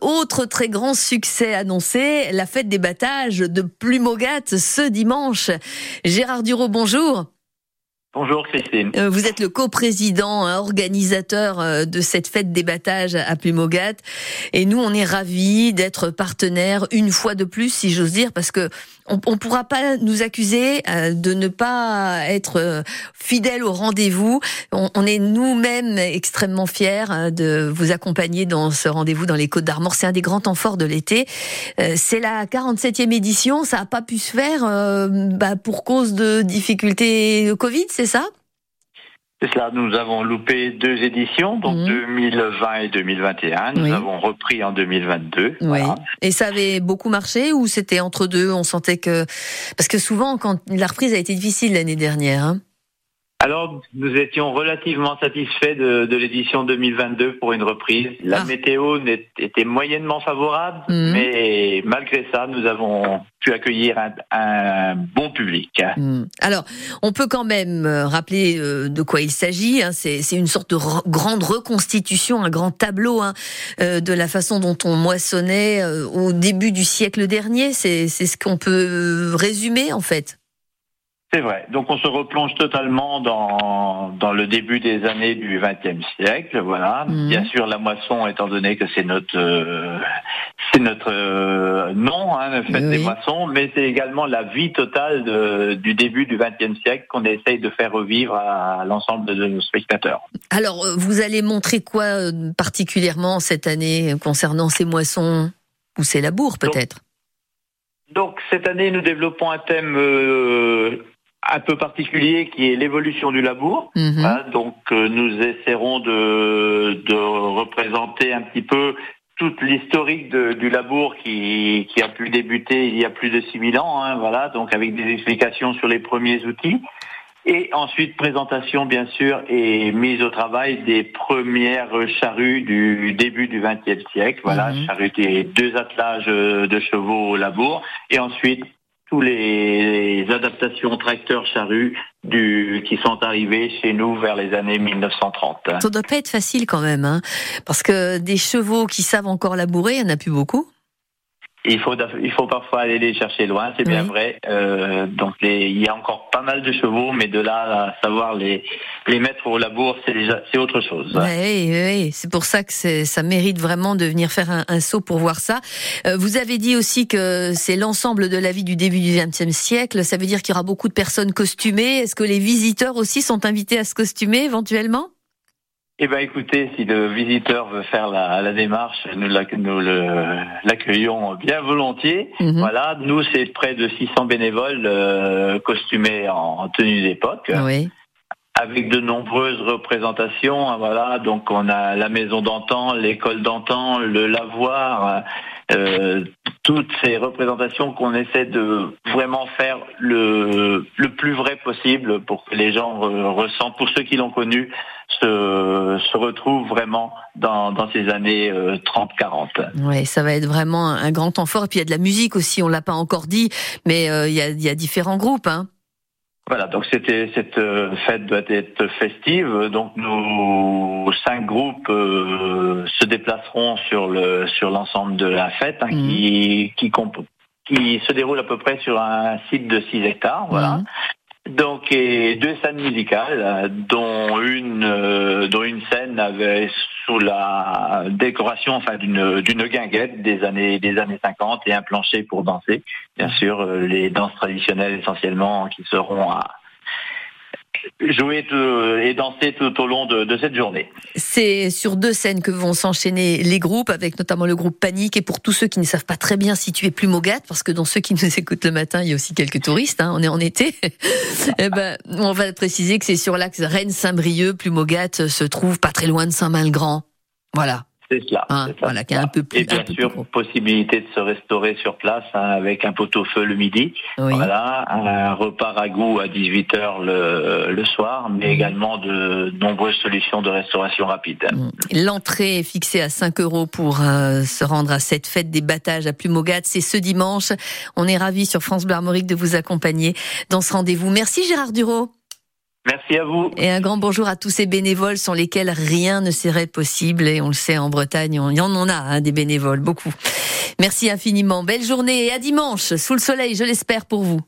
autre très grand succès annoncé, la fête des battages de Plumogat ce dimanche. Gérard Duro, bonjour. Bonjour Christine. Euh, vous êtes le coprésident, hein, organisateur euh, de cette fête des battages à Plumogat. Et nous, on est ravis d'être partenaires une fois de plus, si j'ose dire, parce que on, on pourra pas nous accuser euh, de ne pas être fidèles au rendez-vous. On, on, est nous-mêmes extrêmement fiers de vous accompagner dans ce rendez-vous dans les Côtes d'Armor. C'est un des grands temps forts de l'été. C'est la 47e édition. Ça n'a pas pu se faire bah, pour cause de difficultés de Covid c'est ça? C'est cela, nous avons loupé deux éditions, donc 2020 mhm. et 2021. Nous avons repris en 2022. Et ça avait beaucoup marché ou c'était entre deux On sentait que... Parce que souvent, quand la reprise a été difficile l'année dernière. Hein alors, nous étions relativement satisfaits de, de l'édition 2022 pour une reprise. La ah. météo était moyennement favorable, mhm. mais malgré ça, nous avons pu accueillir un, un bon public. Mhm. Alors, on peut quand même euh, rappeler euh, de quoi il s'agit. Hein. C'est une sorte de grande reconstitution, un grand tableau hein, euh, de la façon dont on moissonnait au début du siècle dernier. C'est ce qu'on peut résumer en fait. C'est vrai. Donc on se replonge totalement dans, dans le début des années du XXe siècle. Voilà. Mhm. Bien sûr, la moisson, étant donné que c'est notre euh, c'est notre euh, nom, hein, le fait des moissons, mais c'est également la vie totale de, du début du XXe siècle qu'on essaye de faire revivre à, l'ensemble de nos spectateurs. Alors, euh, vous allez montrer quoi particulièrement cette année concernant ces moissons? Ou ces labours peut-être? donc, cette année, nous développons un thème euh, un peu particulier qui est l'évolution du labour. Mhm. donc euh, nous essaierons de, de représenter un petit peu toute l'historique du labour qui, qui, a pu débuter il y a plus de 6000 ans, hein, voilà, donc avec des explications sur les premiers outils. Et ensuite, présentation, bien sûr, et mise au travail des premières charrues du début du XXe siècle. Voilà, mhm. charrues des deux attelages de chevaux au labour. Et ensuite, tous les adaptations tracteurs charrues du, qui sont arrivées chez nous vers les années 1930. Ça doit pas être facile quand même, hein parce que des chevaux qui savent encore labourer, il n'y en a plus beaucoup. Il faut, il faut parfois aller les chercher loin, c'est bien vrai. Euh, donc les, il y a encore pas mal de chevaux, mais de là à savoir les, les mettre au labour, c'est déjà c'est autre chose. Oui, oui, c'est pour ça que ça mérite vraiment de venir faire un, un saut pour voir ça. Euh, vous avez dit aussi que c'est l'ensemble de la vie du début du XXe siècle. Ça veut dire qu'il y aura beaucoup de personnes costumées. Est-ce que les visiteurs aussi sont invités à se costumer éventuellement? Eh ben, écoutez, si le visiteur veut faire la, la démarche, nous l'accueillons bien volontiers. Mhm. Voilà, nous c'est près de 600 bénévoles euh, costumés en, tenue d'époque. Oui. Avec de nombreuses représentations, hein, voilà. Donc on a la maison d'antan, l'école d'antan, le lavoir, euh, toutes ces représentations qu'on essaie de vraiment faire le, le plus vrai possible pour que les gens ressentent, pour ceux qui l'ont connu, se, retrouvent vraiment dans, ces années 30-40. Euh, oui, ça va être vraiment un grand temps fort. Et puis il y a de la musique aussi, on l'a pas encore dit, mais euh, il, y a, il y a différents groupes. Hein. Voilà, donc c'était cette euh, fête doit être festive. Donc nos cinq groupes euh, se déplaceront sur le sur l'ensemble de la fête hein, mhm. qui qui qui se déroule à peu près sur un site de 6 hectares. Voilà. Mhm. Donc, et deux scènes musicales, euh, dont une, euh, dont une scène avait la décoration, enfin d'une d'une guinguette des années des années 50 et un plancher pour danser. Bien sûr, euh, les danses traditionnelles essentiellement qui seront à jouer et danser tout au long de, cette journée. C'est sur deux scènes que vont s'enchaîner les groupes, avec notamment le groupe Panique. Et pour tous ceux qui ne savent pas très bien situer Plumogat, parce que dans ceux qui nous écoutent le matin, il y a aussi quelques touristes, hein, on est en été, eh ben, on va préciser que c'est sur l'axe Rennes-Saint-Brieuc. Plumogat se trouve pas très loin de Saint-Malgrand. Voilà. C'est cela. Ah, voilà, qui est un peu plus. Et bien sûr, possibilité de se restaurer sur place hein, avec un pot-au-feu le midi. Voilà, un repas à goût à 18h le, le soir, mais également de nombreuses solutions de restauration rapide. Mm. L'entrée est fixée à 5 euros pour euh, se rendre à cette fête des battages à Plumogat. C'est ce dimanche. On est ravis sur France Bleu Armorique de vous accompagner dans ce rendez-vous. Merci Gérard Duro. Merci à vous. Et un grand bonjour à tous ces bénévoles sans lesquels rien ne serait possible. Et on le sait, en Bretagne, il y en a hein, des bénévoles, beaucoup. Merci infiniment. Belle journée et à dimanche, sous le soleil, je l'espère pour vous.